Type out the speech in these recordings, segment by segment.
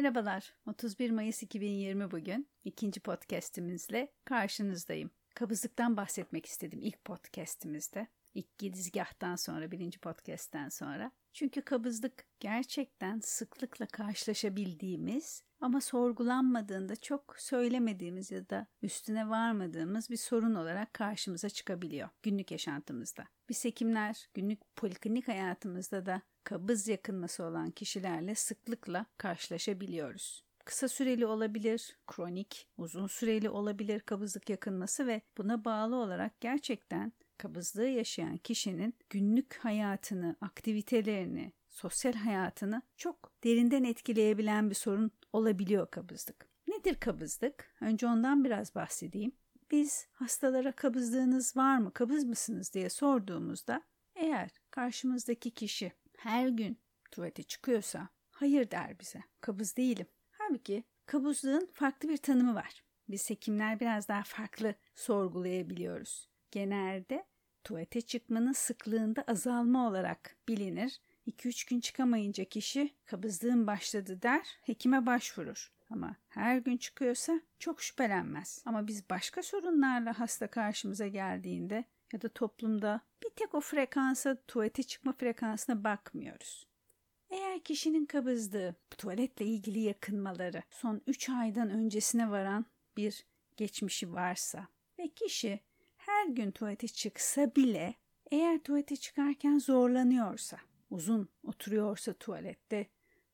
Merhabalar, 31 Mayıs 2020 bugün. ikinci podcastimizle karşınızdayım. Kabızlıktan bahsetmek istedim ilk podcastimizde. İlk girizgahtan sonra, birinci podcast'ten sonra. Çünkü kabızlık gerçekten sıklıkla karşılaşabildiğimiz ama sorgulanmadığında çok söylemediğimiz ya da üstüne varmadığımız bir sorun olarak karşımıza çıkabiliyor günlük yaşantımızda. Biz hekimler günlük poliklinik hayatımızda da kabız yakınması olan kişilerle sıklıkla karşılaşabiliyoruz. Kısa süreli olabilir, kronik, uzun süreli olabilir kabızlık yakınması ve buna bağlı olarak gerçekten kabızlığı yaşayan kişinin günlük hayatını, aktivitelerini, sosyal hayatını çok derinden etkileyebilen bir sorun olabiliyor kabızlık. Nedir kabızlık? Önce ondan biraz bahsedeyim. Biz hastalara kabızlığınız var mı, kabız mısınız diye sorduğumuzda eğer karşımızdaki kişi her gün tuvalete çıkıyorsa hayır der bize. Kabız değilim. Halbuki kabızlığın farklı bir tanımı var. Biz hekimler biraz daha farklı sorgulayabiliyoruz. Genelde tuvalete çıkmanın sıklığında azalma olarak bilinir. 2-3 gün çıkamayınca kişi kabızlığın başladı der, hekime başvurur. Ama her gün çıkıyorsa çok şüphelenmez. Ama biz başka sorunlarla hasta karşımıza geldiğinde ya da toplumda bir tek o frekansa, tuvalete çıkma frekansına bakmıyoruz. Eğer kişinin kabızlığı, tuvaletle ilgili yakınmaları son 3 aydan öncesine varan bir geçmişi varsa ve kişi her gün tuvalete çıksa bile eğer tuvalete çıkarken zorlanıyorsa, uzun oturuyorsa tuvalette,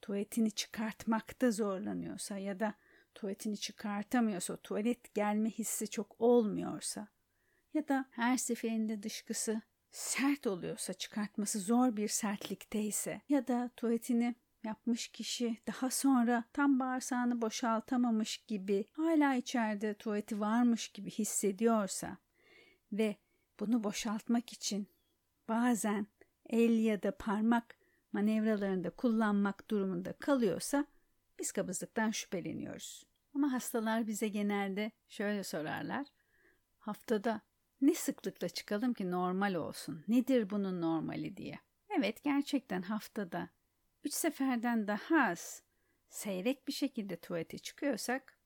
tuvaletini çıkartmakta zorlanıyorsa ya da tuvaletini çıkartamıyorsa, tuvalet gelme hissi çok olmuyorsa ya da her seferinde dışkısı sert oluyorsa, çıkartması zor bir sertlikteyse ya da tuvaletini yapmış kişi daha sonra tam bağırsağını boşaltamamış gibi hala içeride tuvaleti varmış gibi hissediyorsa ve bunu boşaltmak için bazen el ya da parmak manevralarında kullanmak durumunda kalıyorsa biz kabızlıktan şüpheleniyoruz. Ama hastalar bize genelde şöyle sorarlar. Haftada ne sıklıkla çıkalım ki normal olsun? Nedir bunun normali diye. Evet gerçekten haftada 3 seferden daha az seyrek bir şekilde tuvalete çıkıyorsak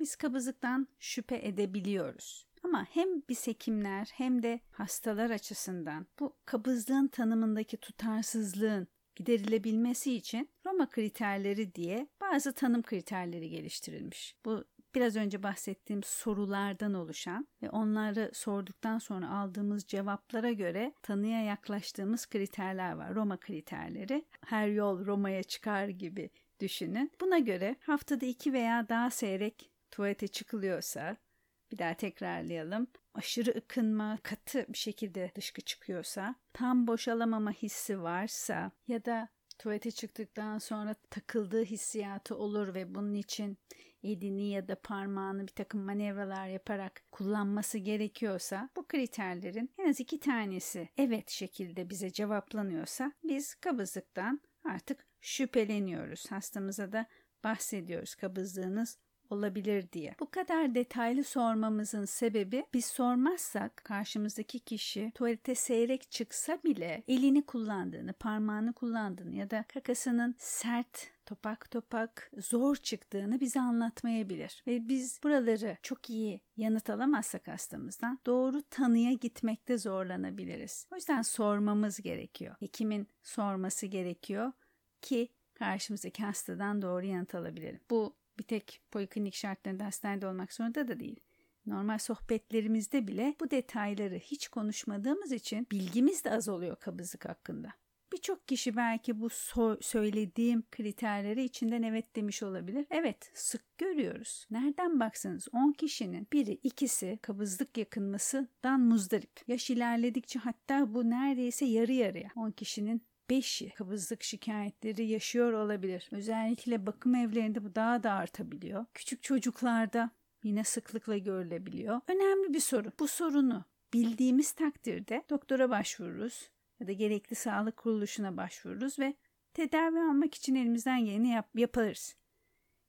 biz kabızlıktan şüphe edebiliyoruz. Ama hem biz hekimler hem de hastalar açısından bu kabızlığın tanımındaki tutarsızlığın giderilebilmesi için Roma kriterleri diye bazı tanım kriterleri geliştirilmiş. Bu biraz önce bahsettiğim sorulardan oluşan ve onları sorduktan sonra aldığımız cevaplara göre tanıya yaklaştığımız kriterler var. Roma kriterleri. Her yol Roma'ya çıkar gibi düşünün. Buna göre haftada iki veya daha seyrek tuvalete çıkılıyorsa bir daha tekrarlayalım. Aşırı ıkınma, katı bir şekilde dışkı çıkıyorsa, tam boşalamama hissi varsa ya da tuvalete çıktıktan sonra takıldığı hissiyatı olur ve bunun için elini ya da parmağını bir takım manevralar yaparak kullanması gerekiyorsa bu kriterlerin en az iki tanesi evet şekilde bize cevaplanıyorsa biz kabızlıktan artık şüpheleniyoruz. Hastamıza da bahsediyoruz kabızlığınız olabilir diye. Bu kadar detaylı sormamızın sebebi biz sormazsak karşımızdaki kişi tuvalete seyrek çıksa bile elini kullandığını, parmağını kullandığını ya da kakasının sert topak topak zor çıktığını bize anlatmayabilir. Ve biz buraları çok iyi yanıt alamazsak hastamızdan doğru tanıya gitmekte zorlanabiliriz. O yüzden sormamız gerekiyor. Hekimin sorması gerekiyor ki karşımızdaki hastadan doğru yanıt alabilirim. Bu bir tek poliklinik şartlarında hastanede olmak zorunda da değil. Normal sohbetlerimizde bile bu detayları hiç konuşmadığımız için bilgimiz de az oluyor kabızlık hakkında. Birçok kişi belki bu so- söylediğim kriterleri içinden evet demiş olabilir. Evet sık görüyoruz. Nereden baksanız 10 kişinin biri ikisi kabızlık yakınmasından muzdarip. Yaş ilerledikçe hatta bu neredeyse yarı yarıya. 10 kişinin 5'i kabızlık şikayetleri yaşıyor olabilir. Özellikle bakım evlerinde bu daha da artabiliyor. Küçük çocuklarda yine sıklıkla görülebiliyor. Önemli bir sorun. Bu sorunu bildiğimiz takdirde doktora başvururuz ya da gerekli sağlık kuruluşuna başvururuz ve tedavi almak için elimizden geleni yap yaparız.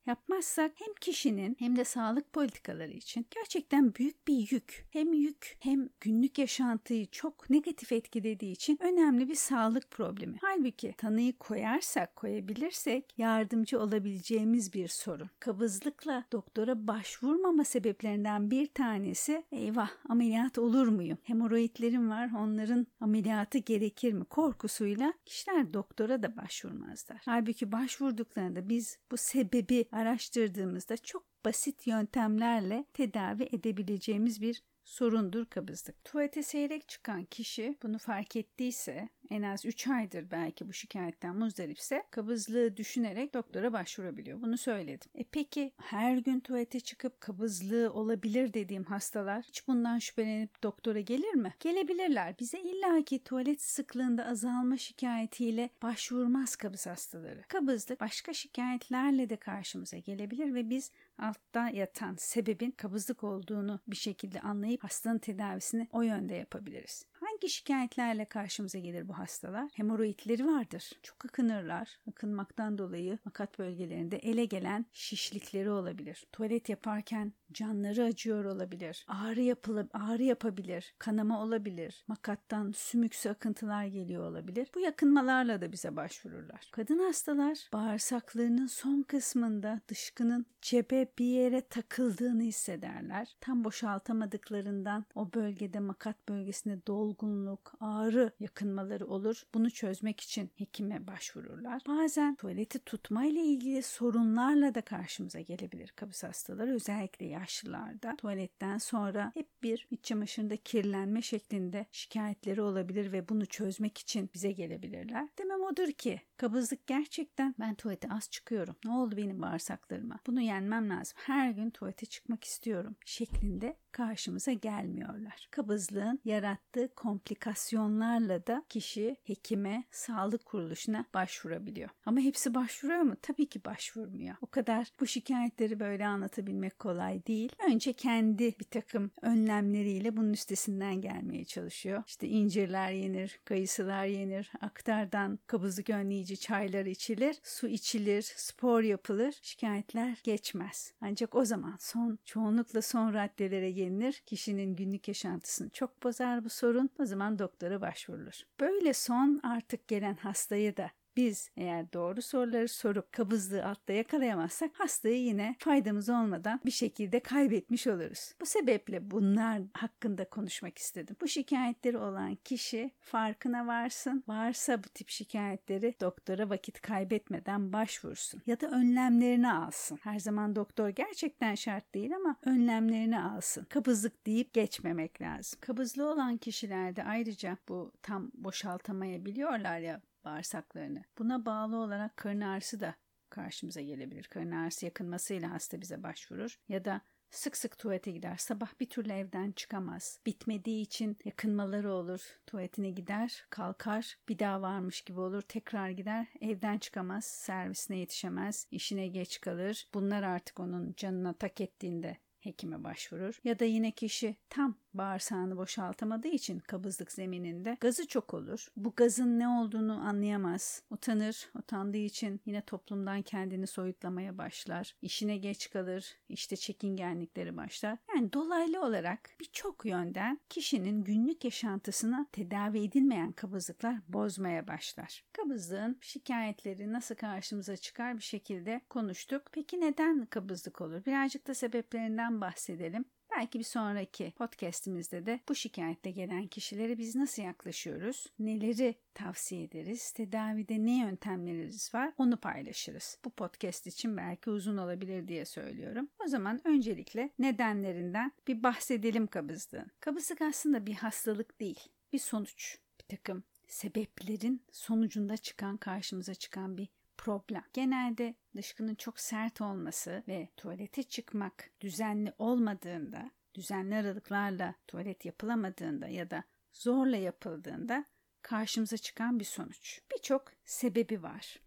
Yapmazsak hem kişinin hem de sağlık politikaları için gerçekten büyük bir yük. Hem yük hem günlük yaşantıyı çok negatif etkilediği için önemli bir sağlık problemi. Halbuki tanıyı koyarsak, koyabilirsek yardımcı olabileceğimiz bir sorun. Kabızlıkla doktora başvurmama sebeplerinden bir tanesi eyvah ameliyat olur muyum? Hemoroidlerim var onların ameliyatı gerekir mi? Korkusuyla kişiler doktora da başvurmazlar. Halbuki başvurduklarında biz bu sebebi araştırdığımızda çok basit yöntemlerle tedavi edebileceğimiz bir sorundur kabızlık. Tuvalete seyrek çıkan kişi bunu fark ettiyse en az 3 aydır belki bu şikayetten muzdaripse kabızlığı düşünerek doktora başvurabiliyor. Bunu söyledim. E peki her gün tuvalete çıkıp kabızlığı olabilir dediğim hastalar hiç bundan şüphelenip doktora gelir mi? Gelebilirler. Bize illaki tuvalet sıklığında azalma şikayetiyle başvurmaz kabız hastaları. Kabızlık başka şikayetlerle de karşımıza gelebilir ve biz altta yatan sebebin kabızlık olduğunu bir şekilde anlayıp hastanın tedavisini o yönde yapabiliriz. Hangi şikayetlerle karşımıza gelir bu hastalar? Hemoroidleri vardır. Çok akınırlar. Akınmaktan dolayı makat bölgelerinde ele gelen şişlikleri olabilir. Tuvalet yaparken canları acıyor olabilir. Ağrı yapılıp ağrı yapabilir. Kanama olabilir. Makattan sümüksü akıntılar geliyor olabilir. Bu yakınmalarla da bize başvururlar. Kadın hastalar bağırsaklarının son kısmında dışkının cebe bir yere takıldığını hissederler. Tam boşaltamadıklarından o bölgede makat bölgesinde dolgunluk, ağrı yakınmaları olur. Bunu çözmek için hekime başvururlar. Bazen tuvaleti tutma ile ilgili sorunlarla da karşımıza gelebilir kabız hastaları. Özellikle yaşlılarda tuvaletten sonra hep bir iç çamaşırında kirlenme şeklinde şikayetleri olabilir ve bunu çözmek için bize gelebilirler. Demem odur ki kabızlık gerçekten ben tuvalete az çıkıyorum. Ne oldu benim bağırsaklarıma? Bunu yenmem lazım. Her gün tuvalete çıkmak istiyorum şeklinde karşımıza gelmiyorlar. Kabızlığın yarattığı komplikasyonlarla da kişi hekime, sağlık kuruluşuna başvurabiliyor. Ama hepsi başvuruyor mu? Tabii ki başvurmuyor. O kadar bu şikayetleri böyle anlatabilmek kolay değil. Önce kendi bir takım önlemleriyle bunun üstesinden gelmeye çalışıyor. İşte incirler yenir, kayısılar yenir, aktardan kabızlık önleyici çaylar içilir, su içilir, spor yapılır. Şikayetler geçmez. Ancak o zaman son çoğunlukla son raddelere gelinir. Kişinin günlük yaşantısını çok bozar bu sorun. O zaman doktora başvurulur. Böyle son artık gelen hastayı da biz eğer doğru soruları sorup kabızlığı altta yakalayamazsak hastayı yine faydamız olmadan bir şekilde kaybetmiş oluruz. Bu sebeple bunlar hakkında konuşmak istedim. Bu şikayetleri olan kişi farkına varsın. Varsa bu tip şikayetleri doktora vakit kaybetmeden başvursun ya da önlemlerini alsın. Her zaman doktor gerçekten şart değil ama önlemlerini alsın. Kabızlık deyip geçmemek lazım. Kabızlığı olan kişilerde ayrıca bu tam boşaltamayabiliyorlar ya bağırsaklarını. Buna bağlı olarak karın ağrısı da karşımıza gelebilir. Karın ağrısı yakınmasıyla hasta bize başvurur ya da Sık sık tuvalete gider. Sabah bir türlü evden çıkamaz. Bitmediği için yakınmaları olur. Tuvaletine gider, kalkar, bir daha varmış gibi olur. Tekrar gider, evden çıkamaz, servisine yetişemez, işine geç kalır. Bunlar artık onun canına tak ettiğinde hekime başvurur. Ya da yine kişi tam bağırsağını boşaltamadığı için kabızlık zemininde gazı çok olur. Bu gazın ne olduğunu anlayamaz. Utanır. Utandığı için yine toplumdan kendini soyutlamaya başlar. İşine geç kalır. İşte çekingenlikleri başlar. Yani dolaylı olarak birçok yönden kişinin günlük yaşantısına tedavi edilmeyen kabızlıklar bozmaya başlar. Kabızlığın şikayetleri nasıl karşımıza çıkar bir şekilde konuştuk. Peki neden kabızlık olur? Birazcık da sebeplerinden bahsedelim. Belki bir sonraki podcastimizde de bu şikayette gelen kişilere biz nasıl yaklaşıyoruz, neleri tavsiye ederiz, tedavide ne yöntemlerimiz var onu paylaşırız. Bu podcast için belki uzun olabilir diye söylüyorum. O zaman öncelikle nedenlerinden bir bahsedelim kabızlığın. Kabızlık aslında bir hastalık değil, bir sonuç. Bir takım sebeplerin sonucunda çıkan, karşımıza çıkan bir problem. Genelde dışkının çok sert olması ve tuvalete çıkmak düzenli olmadığında, düzenli aralıklarla tuvalet yapılamadığında ya da zorla yapıldığında karşımıza çıkan bir sonuç. Birçok sebebi var.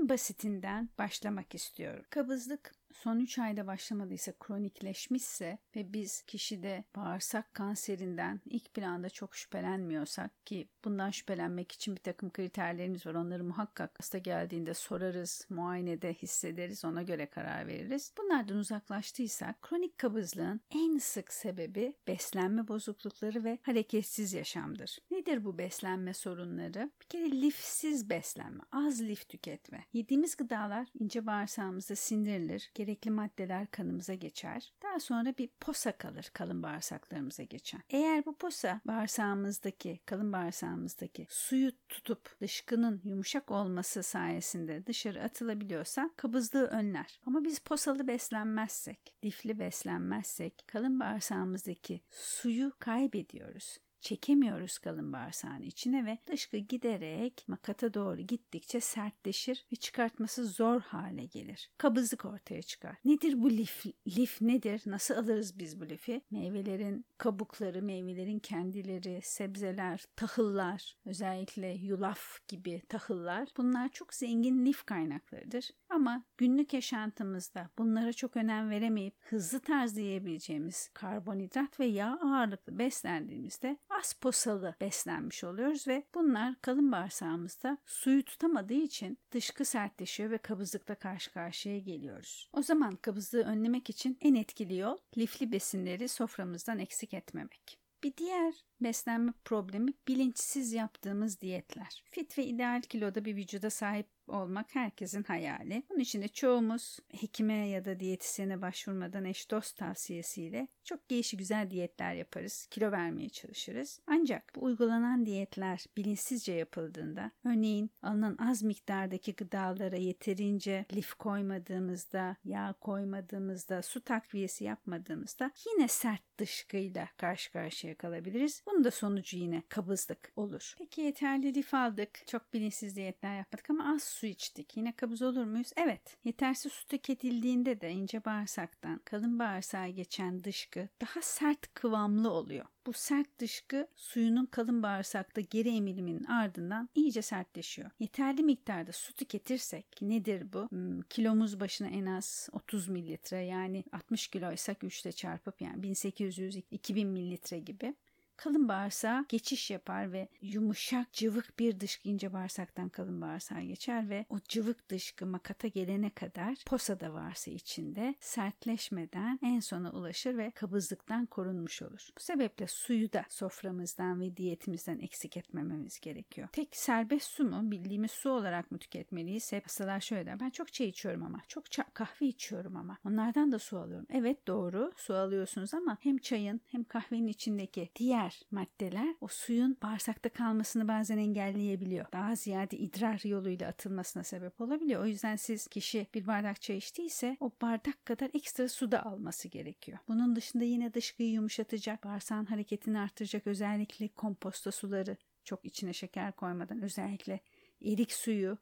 En basitinden başlamak istiyorum. Kabızlık son 3 ayda başlamadıysa kronikleşmişse ve biz kişide bağırsak kanserinden ilk planda çok şüphelenmiyorsak ki bundan şüphelenmek için bir takım kriterlerimiz var. Onları muhakkak hasta geldiğinde sorarız, muayenede hissederiz, ona göre karar veririz. Bunlardan uzaklaştıysak kronik kabızlığın en sık sebebi beslenme bozuklukları ve hareketsiz yaşamdır. Nedir bu beslenme sorunları? Bir kere lifsiz beslenme, az lif tüketme. Yediğimiz gıdalar ince bağırsağımızda sindirilir, gerekli maddeler kanımıza geçer. Daha sonra bir posa kalır kalın bağırsaklarımıza geçen. Eğer bu posa bağırsağımızdaki, kalın bağırsağımızdaki suyu tutup dışkının yumuşak olması sayesinde dışarı atılabiliyorsa kabızlığı önler. Ama biz posalı beslenmezsek, lifli beslenmezsek kalın bağırsağımızdaki suyu kaybediyoruz çekemiyoruz kalın bağırsağın içine ve dışkı giderek makata doğru gittikçe sertleşir ve çıkartması zor hale gelir. Kabızlık ortaya çıkar. Nedir bu lif? Lif nedir? Nasıl alırız biz bu lifi? Meyvelerin kabukları, meyvelerin kendileri, sebzeler, tahıllar, özellikle yulaf gibi tahıllar bunlar çok zengin lif kaynaklarıdır. Ama günlük yaşantımızda bunlara çok önem veremeyip hızlı tarzda yiyebileceğimiz karbonhidrat ve yağ ağırlıklı beslendiğimizde az posalı beslenmiş oluyoruz ve bunlar kalın bağırsağımızda suyu tutamadığı için dışkı sertleşiyor ve kabızlıkla karşı karşıya geliyoruz. O zaman kabızlığı önlemek için en etkili yol lifli besinleri soframızdan eksik etmemek. Bir diğer beslenme problemi bilinçsiz yaptığımız diyetler. Fit ve ideal kiloda bir vücuda sahip olmak herkesin hayali. Bunun için de çoğumuz hekime ya da diyetisyene başvurmadan eş dost tavsiyesiyle çok değişik güzel diyetler yaparız. Kilo vermeye çalışırız. Ancak bu uygulanan diyetler bilinçsizce yapıldığında örneğin alınan az miktardaki gıdalara yeterince lif koymadığımızda, yağ koymadığımızda, su takviyesi yapmadığımızda yine sert dışkıyla karşı karşıya kalabiliriz. Bunun da sonucu yine kabızlık olur. Peki yeterli lif aldık. Çok bilinçsiz diyetler yapmadık ama az su içtik. Yine kabız olur muyuz? Evet. Yetersiz su tüketildiğinde de ince bağırsaktan kalın bağırsağa geçen dışkı daha sert kıvamlı oluyor. Bu sert dışkı suyunun kalın bağırsakta geri emiliminin ardından iyice sertleşiyor. Yeterli miktarda su tüketirsek nedir bu? Hmm, kilomuz başına en az 30 mililitre yani 60 kiloysak 3 ile çarpıp yani 1800-2000 mililitre gibi kalın bağırsağa geçiş yapar ve yumuşak cıvık bir dışkı ince bağırsaktan kalın bağırsağa geçer ve o cıvık dışkı makata gelene kadar posa da varsa içinde sertleşmeden en sona ulaşır ve kabızlıktan korunmuş olur. Bu sebeple suyu da soframızdan ve diyetimizden eksik etmememiz gerekiyor. Tek serbest su mu bildiğimiz su olarak mı tüketmeliyiz? Hep hastalar şöyle der. Ben çok çay içiyorum ama çok kahve içiyorum ama onlardan da su alıyorum. Evet doğru su alıyorsunuz ama hem çayın hem kahvenin içindeki diğer diğer maddeler o suyun bağırsakta kalmasını bazen engelleyebiliyor. Daha ziyade idrar yoluyla atılmasına sebep olabiliyor. O yüzden siz kişi bir bardak çay içtiyse o bardak kadar ekstra su da alması gerekiyor. Bunun dışında yine dışkıyı yumuşatacak, bağırsağın hareketini artıracak özellikle komposta suları çok içine şeker koymadan özellikle erik suyu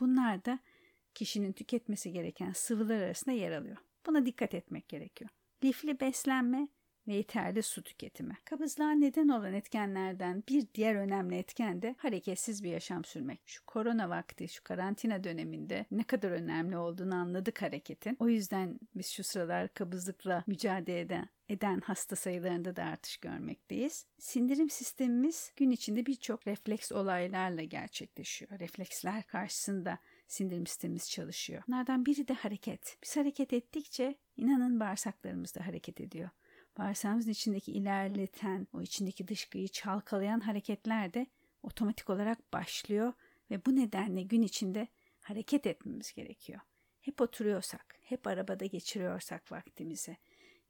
bunlar da kişinin tüketmesi gereken sıvılar arasında yer alıyor. Buna dikkat etmek gerekiyor. Lifli beslenme ve yeterli su tüketimi. Kabızlığa neden olan etkenlerden bir diğer önemli etken de hareketsiz bir yaşam sürmek. Şu korona vakti, şu karantina döneminde ne kadar önemli olduğunu anladık hareketin. O yüzden biz şu sıralar kabızlıkla mücadele eden eden hasta sayılarında da artış görmekteyiz. Sindirim sistemimiz gün içinde birçok refleks olaylarla gerçekleşiyor. Refleksler karşısında sindirim sistemimiz çalışıyor. Bunlardan biri de hareket. Biz hareket ettikçe inanın bağırsaklarımız da hareket ediyor bağırsağımızın içindeki ilerleten, o içindeki dışkıyı çalkalayan hareketler de otomatik olarak başlıyor ve bu nedenle gün içinde hareket etmemiz gerekiyor. Hep oturuyorsak, hep arabada geçiriyorsak vaktimizi,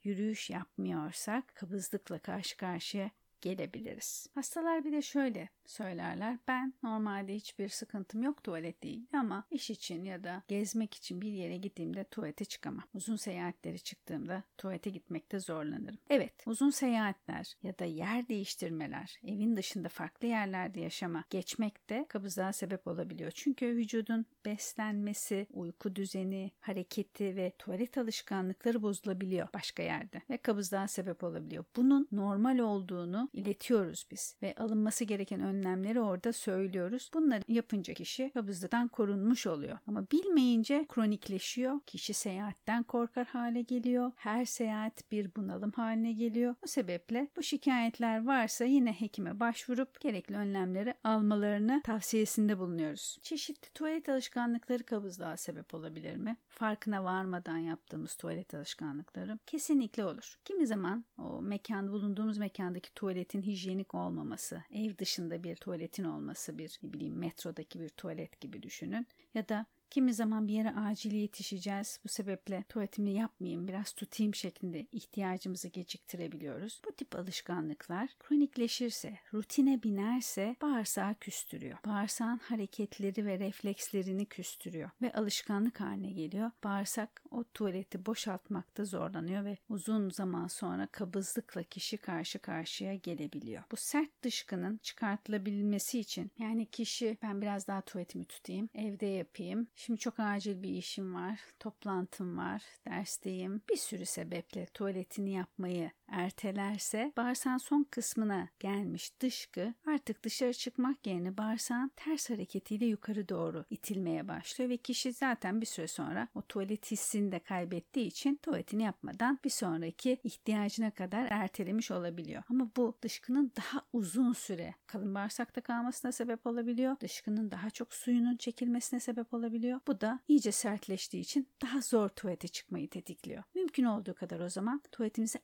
yürüyüş yapmıyorsak kabızlıkla karşı karşıya gelebiliriz. Hastalar bir de şöyle söylerler. Ben normalde hiçbir sıkıntım yok tuvaletle ilgili ama iş için ya da gezmek için bir yere gittiğimde tuvalete çıkamam. Uzun seyahatlere çıktığımda tuvalete gitmekte zorlanırım. Evet uzun seyahatler ya da yer değiştirmeler, evin dışında farklı yerlerde yaşama geçmekte kabızlığa sebep olabiliyor. Çünkü vücudun beslenmesi, uyku düzeni, hareketi ve tuvalet alışkanlıkları bozulabiliyor başka yerde ve kabızlığa sebep olabiliyor. Bunun normal olduğunu iletiyoruz biz ve alınması gereken önlemleri orada söylüyoruz. Bunları yapınca kişi kabızlıktan korunmuş oluyor. Ama bilmeyince kronikleşiyor. Kişi seyahatten korkar hale geliyor. Her seyahat bir bunalım haline geliyor. Bu sebeple bu şikayetler varsa yine hekime başvurup gerekli önlemleri almalarını tavsiyesinde bulunuyoruz. Çeşitli tuvalet alışkanlıkları kabızlığa sebep olabilir mi? Farkına varmadan yaptığımız tuvalet alışkanlıkları kesinlikle olur. Kimi zaman o mekan bulunduğumuz mekandaki tuvaletin hijyenik olmaması, ev dışında bir tuvaletin olması, bir ne bileyim metrodaki bir tuvalet gibi düşünün. Ya da Kimi zaman bir yere acil yetişeceğiz. Bu sebeple tuvaletimi yapmayayım, biraz tutayım şeklinde ihtiyacımızı geciktirebiliyoruz. Bu tip alışkanlıklar kronikleşirse, rutine binerse bağırsağı küstürüyor. Bağırsağın hareketleri ve reflekslerini küstürüyor ve alışkanlık haline geliyor. Bağırsak o tuvaleti boşaltmakta zorlanıyor ve uzun zaman sonra kabızlıkla kişi karşı karşıya gelebiliyor. Bu sert dışkının çıkartılabilmesi için yani kişi ben biraz daha tuvaletimi tutayım, evde yapayım, Şimdi çok acil bir işim var, toplantım var, dersteyim. Bir sürü sebeple tuvaletini yapmayı ertelerse bağırsağın son kısmına gelmiş dışkı artık dışarı çıkmak yerine bağırsağın ters hareketiyle yukarı doğru itilmeye başlıyor ve kişi zaten bir süre sonra o tuvalet hissini de kaybettiği için tuvaletini yapmadan bir sonraki ihtiyacına kadar ertelemiş olabiliyor. Ama bu dışkının daha uzun süre kalın bağırsakta kalmasına sebep olabiliyor. Dışkının daha çok suyunun çekilmesine sebep olabiliyor. Bu da iyice sertleştiği için daha zor tuvalete çıkmayı tetikliyor. Mümkün olduğu kadar o zaman tuvaletimizi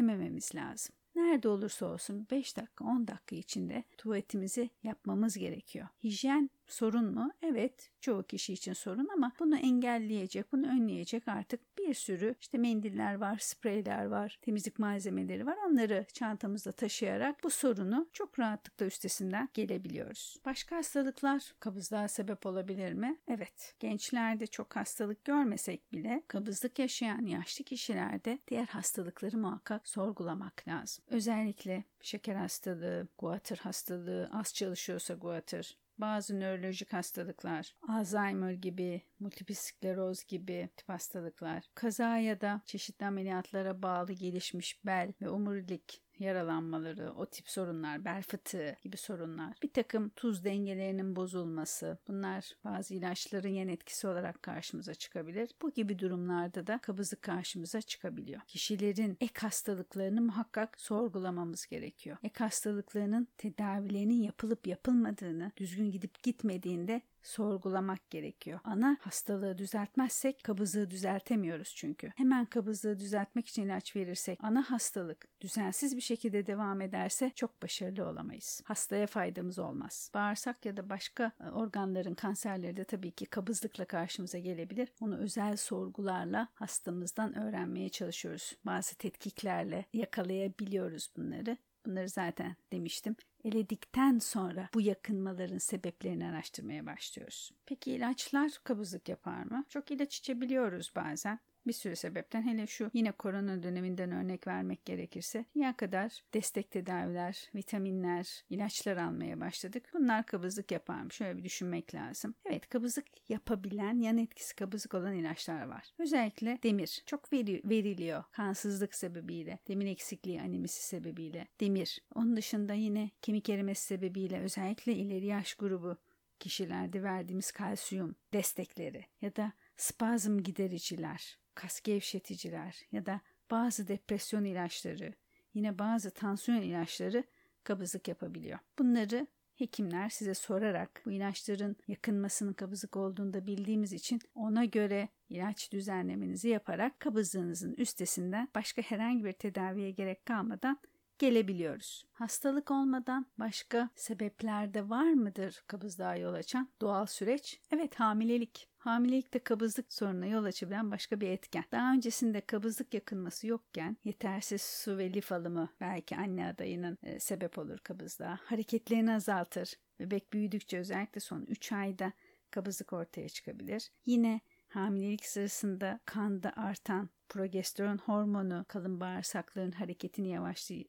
ertelemememiz lazım. Nerede olursa olsun 5 dakika 10 dakika içinde tuvaletimizi yapmamız gerekiyor. Hijyen sorun mu? Evet çoğu kişi için sorun ama bunu engelleyecek, bunu önleyecek artık bir sürü işte mendiller var, spreyler var, temizlik malzemeleri var. Onları çantamızda taşıyarak bu sorunu çok rahatlıkla üstesinden gelebiliyoruz. Başka hastalıklar kabızlığa sebep olabilir mi? Evet. Gençlerde çok hastalık görmesek bile kabızlık yaşayan yaşlı kişilerde diğer hastalıkları muhakkak sorgulamak lazım. Özellikle şeker hastalığı, guatr hastalığı, az çalışıyorsa guatr, bazı nörolojik hastalıklar, Alzheimer gibi, multiple skleroz gibi tip hastalıklar, kaza ya da çeşitli ameliyatlara bağlı gelişmiş bel ve omurilik yaralanmaları, o tip sorunlar, bel fıtığı gibi sorunlar, bir takım tuz dengelerinin bozulması, bunlar bazı ilaçların yan etkisi olarak karşımıza çıkabilir. Bu gibi durumlarda da kabızlık karşımıza çıkabiliyor. Kişilerin ek hastalıklarını muhakkak sorgulamamız gerekiyor. Ek hastalıklarının tedavilerinin yapılıp yapılmadığını, düzgün gidip gitmediğinde sorgulamak gerekiyor. Ana hastalığı düzeltmezsek kabızlığı düzeltemiyoruz çünkü. Hemen kabızlığı düzeltmek için ilaç verirsek ana hastalık düzensiz bir şekilde devam ederse çok başarılı olamayız. Hastaya faydamız olmaz. Bağırsak ya da başka e, organların kanserleri de tabii ki kabızlıkla karşımıza gelebilir. Onu özel sorgularla hastamızdan öğrenmeye çalışıyoruz. Bazı tetkiklerle yakalayabiliyoruz bunları. Bunları zaten demiştim eledikten sonra bu yakınmaların sebeplerini araştırmaya başlıyoruz. Peki ilaçlar kabızlık yapar mı? Çok ilaç içebiliyoruz bazen. Bir sürü sebepten hele şu yine korona döneminden örnek vermek gerekirse ya kadar destek tedaviler, vitaminler, ilaçlar almaya başladık. Bunlar kabızlık yapar mı? Şöyle bir düşünmek lazım. Evet kabızlık yapabilen yan etkisi kabızlık olan ilaçlar var. Özellikle demir çok veri, veriliyor kansızlık sebebiyle, demir eksikliği anemisi sebebiyle demir. Onun dışında yine kemik erimesi sebebiyle özellikle ileri yaş grubu kişilerde verdiğimiz kalsiyum destekleri ya da spazm gidericiler kas gevşeticiler ya da bazı depresyon ilaçları, yine bazı tansiyon ilaçları kabızlık yapabiliyor. Bunları hekimler size sorarak bu ilaçların yakınmasının kabızlık olduğunu da bildiğimiz için ona göre ilaç düzenlemenizi yaparak kabızlığınızın üstesinden başka herhangi bir tedaviye gerek kalmadan gelebiliyoruz. Hastalık olmadan başka sebepler de var mıdır kabızlığa yol açan doğal süreç? Evet hamilelik. Hamilelikte kabızlık sorununa yol açabilen başka bir etken. Daha öncesinde kabızlık yakınması yokken yetersiz su ve lif alımı belki anne adayının e, sebep olur kabızlığa. Hareketlerini azaltır. Bebek büyüdükçe özellikle son 3 ayda kabızlık ortaya çıkabilir. Yine hamilelik sırasında kanda artan progesteron hormonu kalın bağırsakların hareketini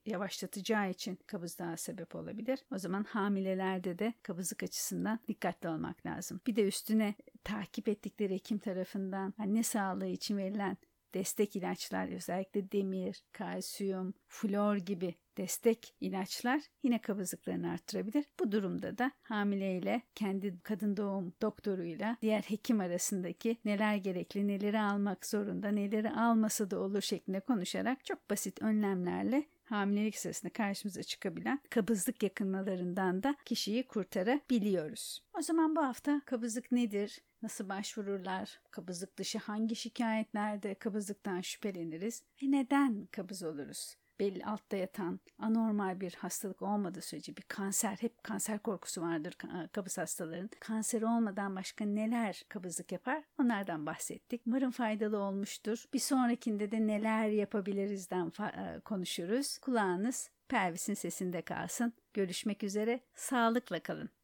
yavaşlatacağı için kabızlığa sebep olabilir. O zaman hamilelerde de kabızlık açısından dikkatli olmak lazım. Bir de üstüne takip ettikleri hekim tarafından anne sağlığı için verilen destek ilaçlar özellikle demir, kalsiyum, flor gibi destek ilaçlar yine kabızlıklarını arttırabilir. Bu durumda da hamileyle kendi kadın doğum doktoruyla diğer hekim arasındaki neler gerekli, neleri almak zorunda, neleri almasa da olur şeklinde konuşarak çok basit önlemlerle hamilelik sırasında karşımıza çıkabilen kabızlık yakınmalarından da kişiyi kurtarabiliyoruz. O zaman bu hafta kabızlık nedir? Nasıl başvururlar? Kabızlık dışı hangi şikayetlerde kabızlıktan şüpheleniriz? Ve neden kabız oluruz? Belli altta yatan anormal bir hastalık olmadığı sürece bir kanser hep kanser korkusu vardır kabız hastaların. Kanser olmadan başka neler kabızlık yapar? Onlardan bahsettik. Umarım faydalı olmuştur. Bir sonrakinde de neler yapabilirizden konuşuruz. Kulağınız pelvisin sesinde kalsın. Görüşmek üzere. Sağlıkla kalın.